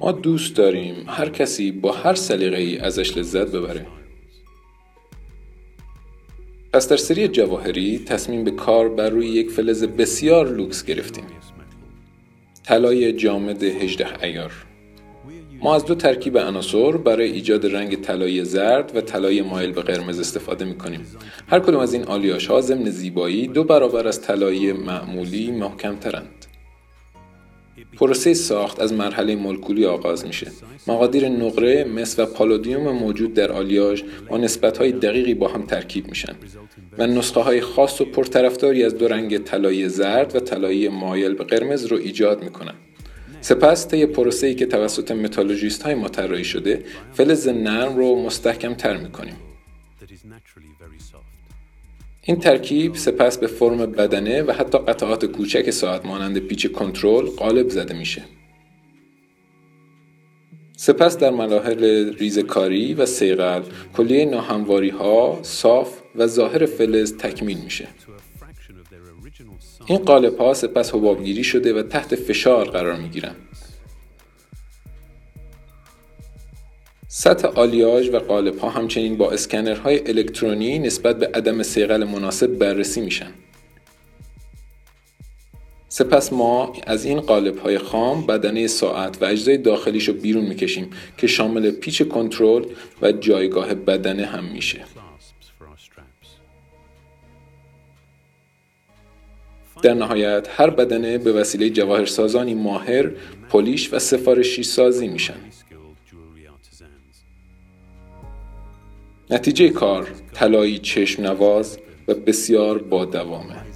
ما دوست داریم هر کسی با هر سلیقه ای ازش لذت ببره. پس در سری جواهری تصمیم به کار بر روی یک فلز بسیار لوکس گرفتیم. طلای جامد 18 عیار. ما از دو ترکیب عناصر برای ایجاد رنگ طلایی زرد و طلای مایل به قرمز استفاده می کنیم. هر کدام از این آلیاژ ها ضمن زیبایی دو برابر از طلای معمولی محکم ترند. پروسه ساخت از مرحله مولکولی آغاز میشه. مقادیر نقره، مس و پالادیوم موجود در آلیاژ با های دقیقی با هم ترکیب میشن و نسخه های خاص و پرطرفداری از دو رنگ طلای زرد و طلای مایل به قرمز رو ایجاد می‌کنن. سپس طی ای که توسط متالورژیست های ما طراحی شده، فلز نرم رو مستحکم تر می‌کنیم. این ترکیب سپس به فرم بدنه و حتی قطعات کوچک ساعت مانند پیچ کنترل قالب زده میشه. سپس در مراحل ریزکاری و سیغل کلیه ناهمواری ها صاف و ظاهر فلز تکمیل میشه. این قالب ها سپس حبابگیری شده و تحت فشار قرار می گیرند. سطح آلیاژ و قالب ها همچنین با اسکنرهای الکترونی نسبت به عدم سیغل مناسب بررسی میشن. سپس ما از این قالب های خام بدنه ساعت و اجزای داخلیش رو بیرون می‌کشیم که شامل پیچ کنترل و جایگاه بدنه هم میشه. در نهایت هر بدنه به وسیله جواهرسازانی ماهر پلیش و سفارشی سازی میشن. نتیجه کار طلایی چشم نواز و بسیار با دوامه.